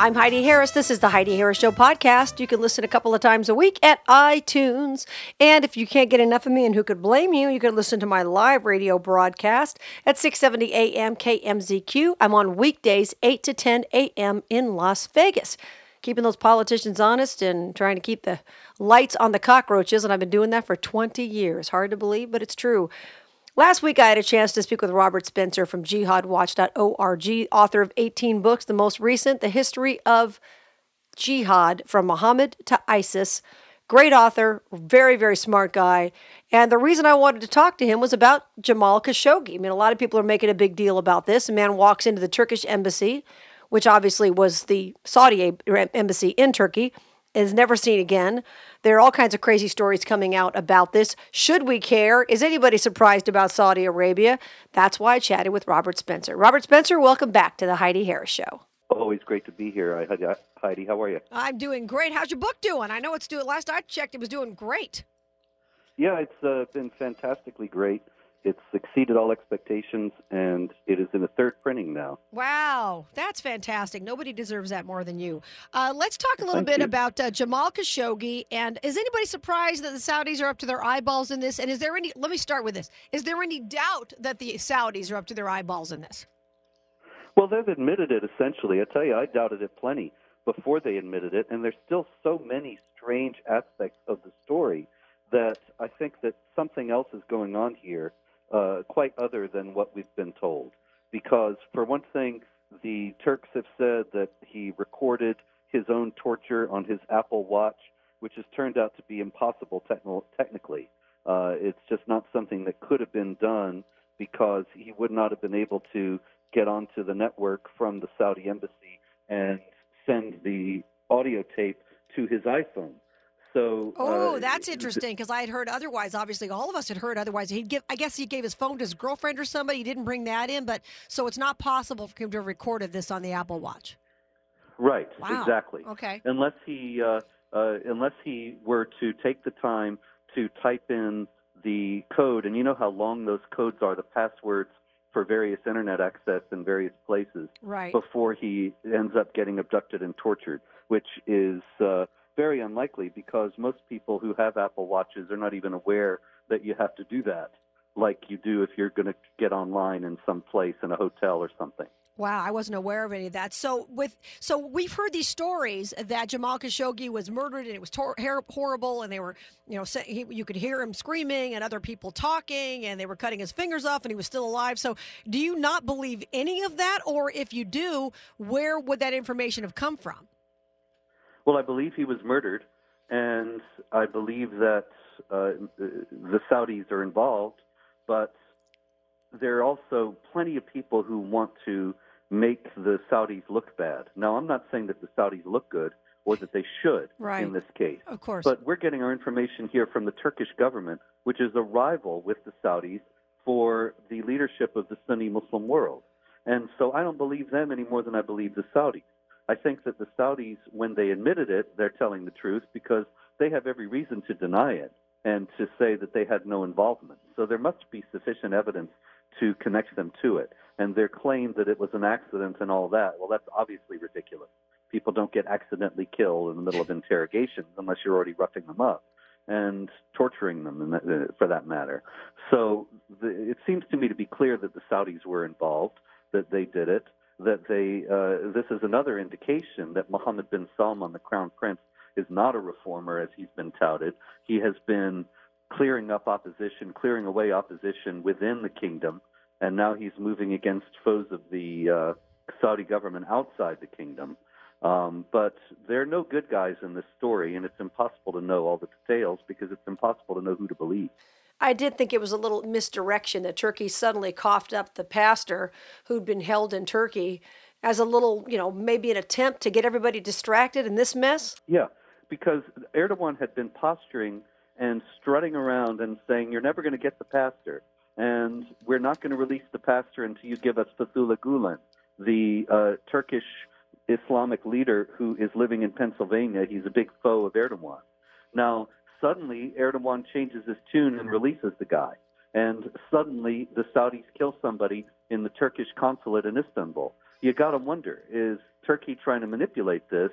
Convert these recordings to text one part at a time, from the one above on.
I'm Heidi Harris. This is the Heidi Harris Show podcast. You can listen a couple of times a week at iTunes. And if you can't get enough of me, and who could blame you, you can listen to my live radio broadcast at 670 AM KMZQ. I'm on weekdays, 8 to 10 AM in Las Vegas. Keeping those politicians honest and trying to keep the lights on the cockroaches. And I've been doing that for 20 years. Hard to believe, but it's true. Last week, I had a chance to speak with Robert Spencer from jihadwatch.org, author of 18 books, the most recent, The History of Jihad from Muhammad to ISIS. Great author, very, very smart guy. And the reason I wanted to talk to him was about Jamal Khashoggi. I mean, a lot of people are making a big deal about this. A man walks into the Turkish embassy, which obviously was the Saudi embassy in Turkey, is never seen again. There are all kinds of crazy stories coming out about this. Should we care? Is anybody surprised about Saudi Arabia? That's why I chatted with Robert Spencer. Robert Spencer, welcome back to the Heidi Harris Show. Always great to be here. Heidi, how are you? I'm doing great. How's your book doing? I know it's doing. Last I checked, it was doing great. Yeah, it's uh, been fantastically great. It's exceeded all expectations, and it is in a third printing now. Wow, that's fantastic. Nobody deserves that more than you. Uh, let's talk a little Thank bit you. about uh, Jamal Khashoggi. And is anybody surprised that the Saudis are up to their eyeballs in this? And is there any, let me start with this, is there any doubt that the Saudis are up to their eyeballs in this? Well, they've admitted it essentially. I tell you, I doubted it plenty before they admitted it, and there's still so many strange aspects of the story that I think that something else is going on here, uh, quite other than what we've been told. Because, for one thing, the Turks have said that he recorded his own torture on his Apple Watch, which has turned out to be impossible techno- technically. Uh, it's just not something that could have been done because he would not have been able to get onto the network from the Saudi embassy and send the audio tape to his iPhone. So Oh, uh, that's interesting because I had heard otherwise. Obviously, all of us had heard otherwise. He'd give, I guess, he gave his phone to his girlfriend or somebody. He didn't bring that in, but so it's not possible for him to have recorded this on the Apple Watch. Right, Wow. exactly. Okay. Unless he uh, uh, unless he were to take the time to type in the code, and you know how long those codes are, the passwords for various internet access in various places, Right. before he ends up getting abducted and tortured, which is uh, very unlikely because most people who have Apple Watches are not even aware that you have to do that, like you do if you're going to get online in some place in a hotel or something. Wow, I wasn't aware of any of that. So with so we've heard these stories that Jamal Khashoggi was murdered and it was tor- horrible, and they were you know he, you could hear him screaming and other people talking, and they were cutting his fingers off, and he was still alive. So do you not believe any of that, or if you do, where would that information have come from? Well, I believe he was murdered, and I believe that uh, the Saudis are involved, but there are also plenty of people who want to make the Saudis look bad. Now, I'm not saying that the Saudis look good or that they should Right. in this case. Of course. But we're getting our information here from the Turkish government, which is a rival with the Saudis for the leadership of the Sunni Muslim world. And so I don't believe them any more than I believe the Saudis. I think that the Saudis, when they admitted it, they're telling the truth because they have every reason to deny it and to say that they had no involvement. So there must be sufficient evidence to connect them to it. And their claim that it was an accident and all that, well, that's obviously ridiculous. People don't get accidentally killed in the middle of interrogations unless you're already roughing them up and torturing them, uh, for that matter. So the, it seems to me to be clear that the Saudis were involved, that they did it, that they. Uh, this is another indication that Mohammed bin Salman, the crown prince, is not a reformer as he's been touted. He has been clearing up opposition, clearing away opposition within the kingdom, and now he's moving against foes of the uh, Saudi government outside the kingdom. Um, but there are no good guys in this story, and it's impossible to know all the details because it's impossible to know who to believe. I did think it was a little misdirection that Turkey suddenly coughed up the pastor who'd been held in Turkey as a little, you know, maybe an attempt to get everybody distracted in this mess. Yeah, because Erdogan had been posturing and strutting around and saying, You're never going to get the pastor, and we're not going to release the pastor until you give us Fethullah Gulen, the uh, Turkish Islamic leader who is living in Pennsylvania. He's a big foe of Erdogan. Now, suddenly, Erdogan changes his tune and releases the guy. And suddenly, the Saudis kill somebody in the Turkish consulate in Istanbul. you got to wonder is Turkey trying to manipulate this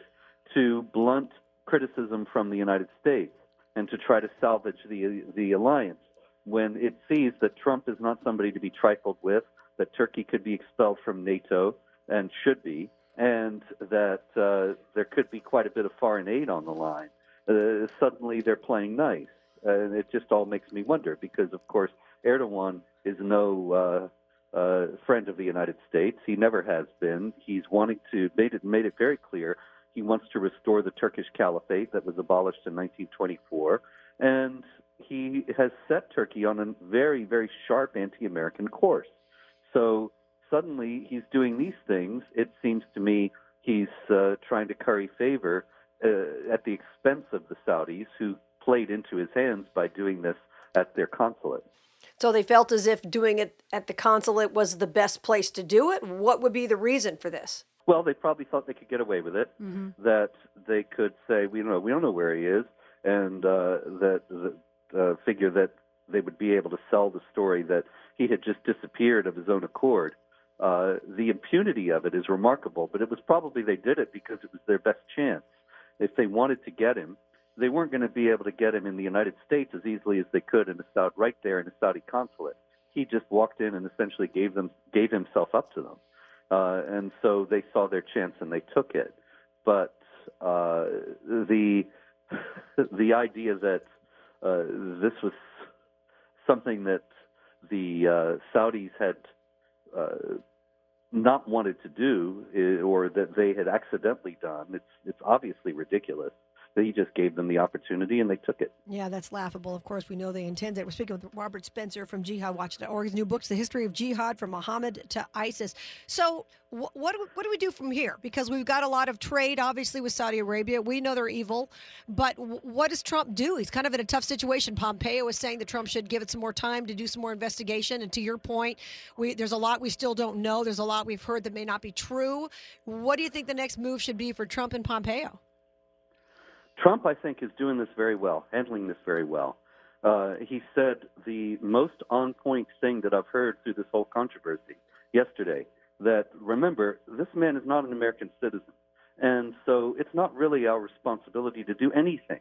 to blunt criticism from the United States and to try to salvage the the alliance when it sees that Trump is not somebody to be trifled with, that Turkey could be expelled from NATO and should be, and that uh, there could be quite a bit of foreign aid on the line. Uh, suddenly they're playing nice. And it just all makes me wonder because, of course, Erdogan is no uh, uh, friend of the United States. He never has been. He's wanting to made it made it very clear he wants to restore the Turkish caliphate that was abolished in 1924, and he has set Turkey on a very very sharp anti-American course. So suddenly he's doing these things. It seems to me he's uh, trying to curry favor uh, at the expense of the Saudis, who played into his hands by doing this at their consulate. So they felt as if doing it at the consulate was the best place to do it. What would be the reason for this? Well, they probably thought they could get away with it. Mm-hmm. That they could say, "We don't know. We don't know where he is," and uh, that uh, figure that they would be able to sell the story that he had just disappeared of his own accord. Uh, the impunity of it is remarkable, but it was probably they did it because it was their best chance. If they wanted to get him, they weren't going to be able to get him in the United States as easily as they could in the Saudi, right there in the Saudi consulate. He just walked in and essentially gave them gave himself up to them, uh, and so they saw their chance and they took it. But uh, the the idea that uh, this was something that the uh, Saudis had uh, not wanted to do, eh, or that they had accidentally done, it's it's obviously ridiculous he just gave them the opportunity and they took it. Yeah, that's laughable. Of course, we know they intend it. We're speaking with Robert Spencer from JihadWatch.org. His new books, The History of Jihad from Muhammad to ISIS. So, wh- what, do we, what do we do from here? Because we've got a lot of trade, obviously, with Saudi Arabia. We know they're evil. But w- what does Trump do? He's kind of in a tough situation. Pompeo is saying that Trump should give it some more time to do some more investigation. And to your point, we, there's a lot we still don't know. There's a lot we've heard that may not be true. What do you think the next move should be for Trump and Pompeo? Trump, I think, is doing this very well, handling this very well. Uh, he said the most on point thing that I've heard through this whole controversy yesterday that remember, this man is not an American citizen. And so it's not really our responsibility to do anything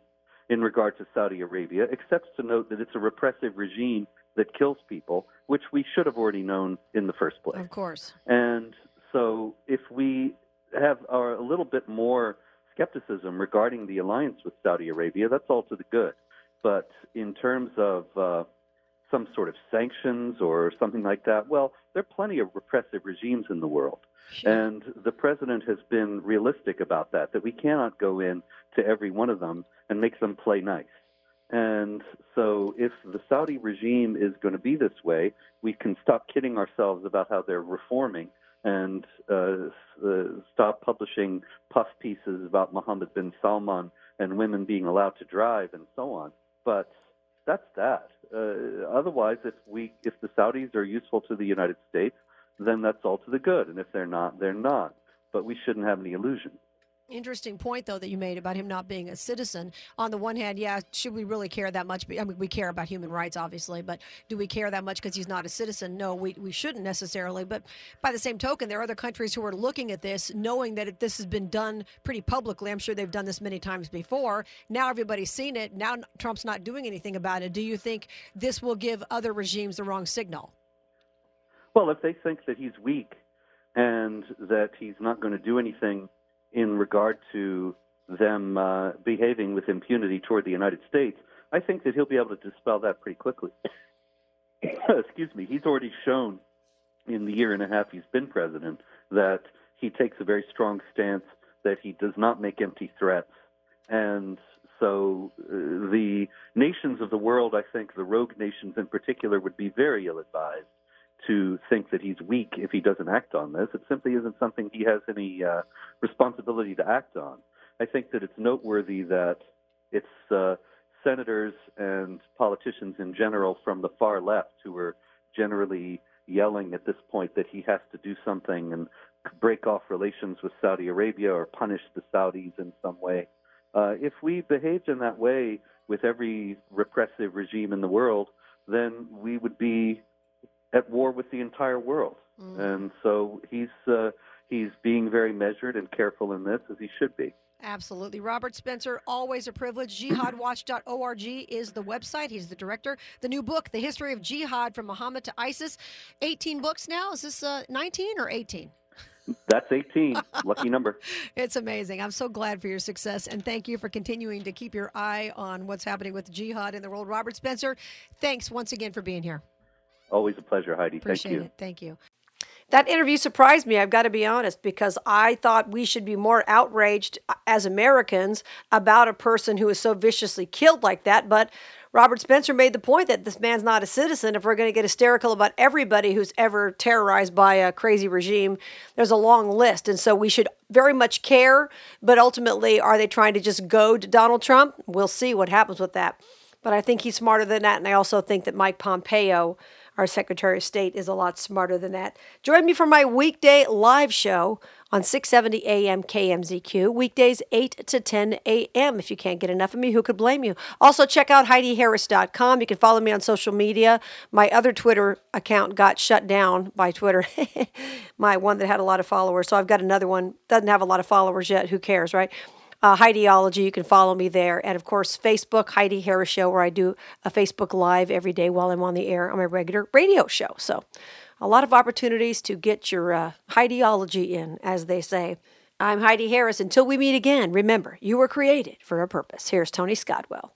in regard to Saudi Arabia, except to note that it's a repressive regime that kills people, which we should have already known in the first place. Of course. And so if we have our, a little bit more skepticism regarding the alliance with Saudi Arabia, that's all to the good. But in terms of uh, some sort of sanctions or something like that, well, there are plenty of repressive regimes in the world. Sure. And the president has been realistic about that, that we cannot go in to every one of them and make them play nice. And so, if the Saudi regime is going to be this way, we can stop kidding ourselves about how they're reforming and uh, uh, stop publishing puff pieces about Mohammed bin Salman and women being allowed to drive and so on. But that's that. Uh, otherwise, if we if the Saudis are useful to the United States, then that's all to the good, and if they're not, they're not. But we shouldn't have any illusions. Interesting point, though, that you made about him not being a citizen. On the one hand, yeah, should we really care that much? I mean, we care about human rights, obviously, but do we care that much because he's not a citizen? No, we, we shouldn't necessarily. But by the same token, there are other countries who are looking at this, knowing that this has been done pretty publicly. I'm sure they've done this many times before. Now everybody's seen it. Now Trump's not doing anything about it. Do you think this will give other regimes the wrong signal? Well, if they think that he's weak and that he's not going to do anything in regard to them uh, behaving with impunity toward the United States, I think that he'll be able to dispel that pretty quickly. Excuse me. He's already shown in the year and a half he's been president that he takes a very strong stance, that he does not make empty threats. And so uh, the nations of the world, I think the rogue nations in particular, would be very ill advised to think that he's weak if he doesn't act on this. It simply isn't something he has any uh, responsibility to act on. I think that it's noteworthy that it's uh, senators and politicians in general from the far left who are generally yelling at this point that he has to do something and break off relations with Saudi Arabia or punish the Saudis in some way. Uh, if we behaved in that way with every repressive regime in the world, then we would be at war with the entire world. Mm. And so he's uh, he's being very measured and careful in this, as he should be. Absolutely. Robert Spencer, always a privilege. Jihadwatch.org is the website. He's the director. The new book, The History of Jihad from Muhammad to ISIS. 18 books now. Is this uh, 19 or 18? That's 18. Lucky number. It's amazing. I'm so glad for your success. And thank you for continuing to keep your eye on what's happening with jihad in the world. Robert Spencer, thanks once again for being here. Always a pleasure, Heidi. Appreciate Thank you. it. Thank you. That interview surprised me, I've got to be honest, because I thought we should be more outraged uh, as Americans about a person who is so viciously killed like that. But Robert Spencer made the point that this man's not a citizen. If we're going to get hysterical about everybody who's ever terrorized by a crazy regime, there's a long list. And so we should very much care. But ultimately, are they trying to just goad Donald Trump? We'll see what happens with that. But I think he's smarter than that. And I also think that Mike Pompeo our Secretary of State is a lot smarter than that. Join me for my weekday live show on 670 AM KMZQ, weekdays 8 to 10 a.m. If you can't get enough of me, who could blame you? Also, check out HeidiHarris.com. You can follow me on social media. My other Twitter account got shut down by Twitter, my one that had a lot of followers. So I've got another one, doesn't have a lot of followers yet. Who cares, right? Uh, Heidiology. You can follow me there. And of course, Facebook, Heidi Harris Show, where I do a Facebook Live every day while I'm on the air on my regular radio show. So a lot of opportunities to get your uh, Heidiology in, as they say. I'm Heidi Harris. Until we meet again, remember, you were created for a purpose. Here's Tony Scottwell.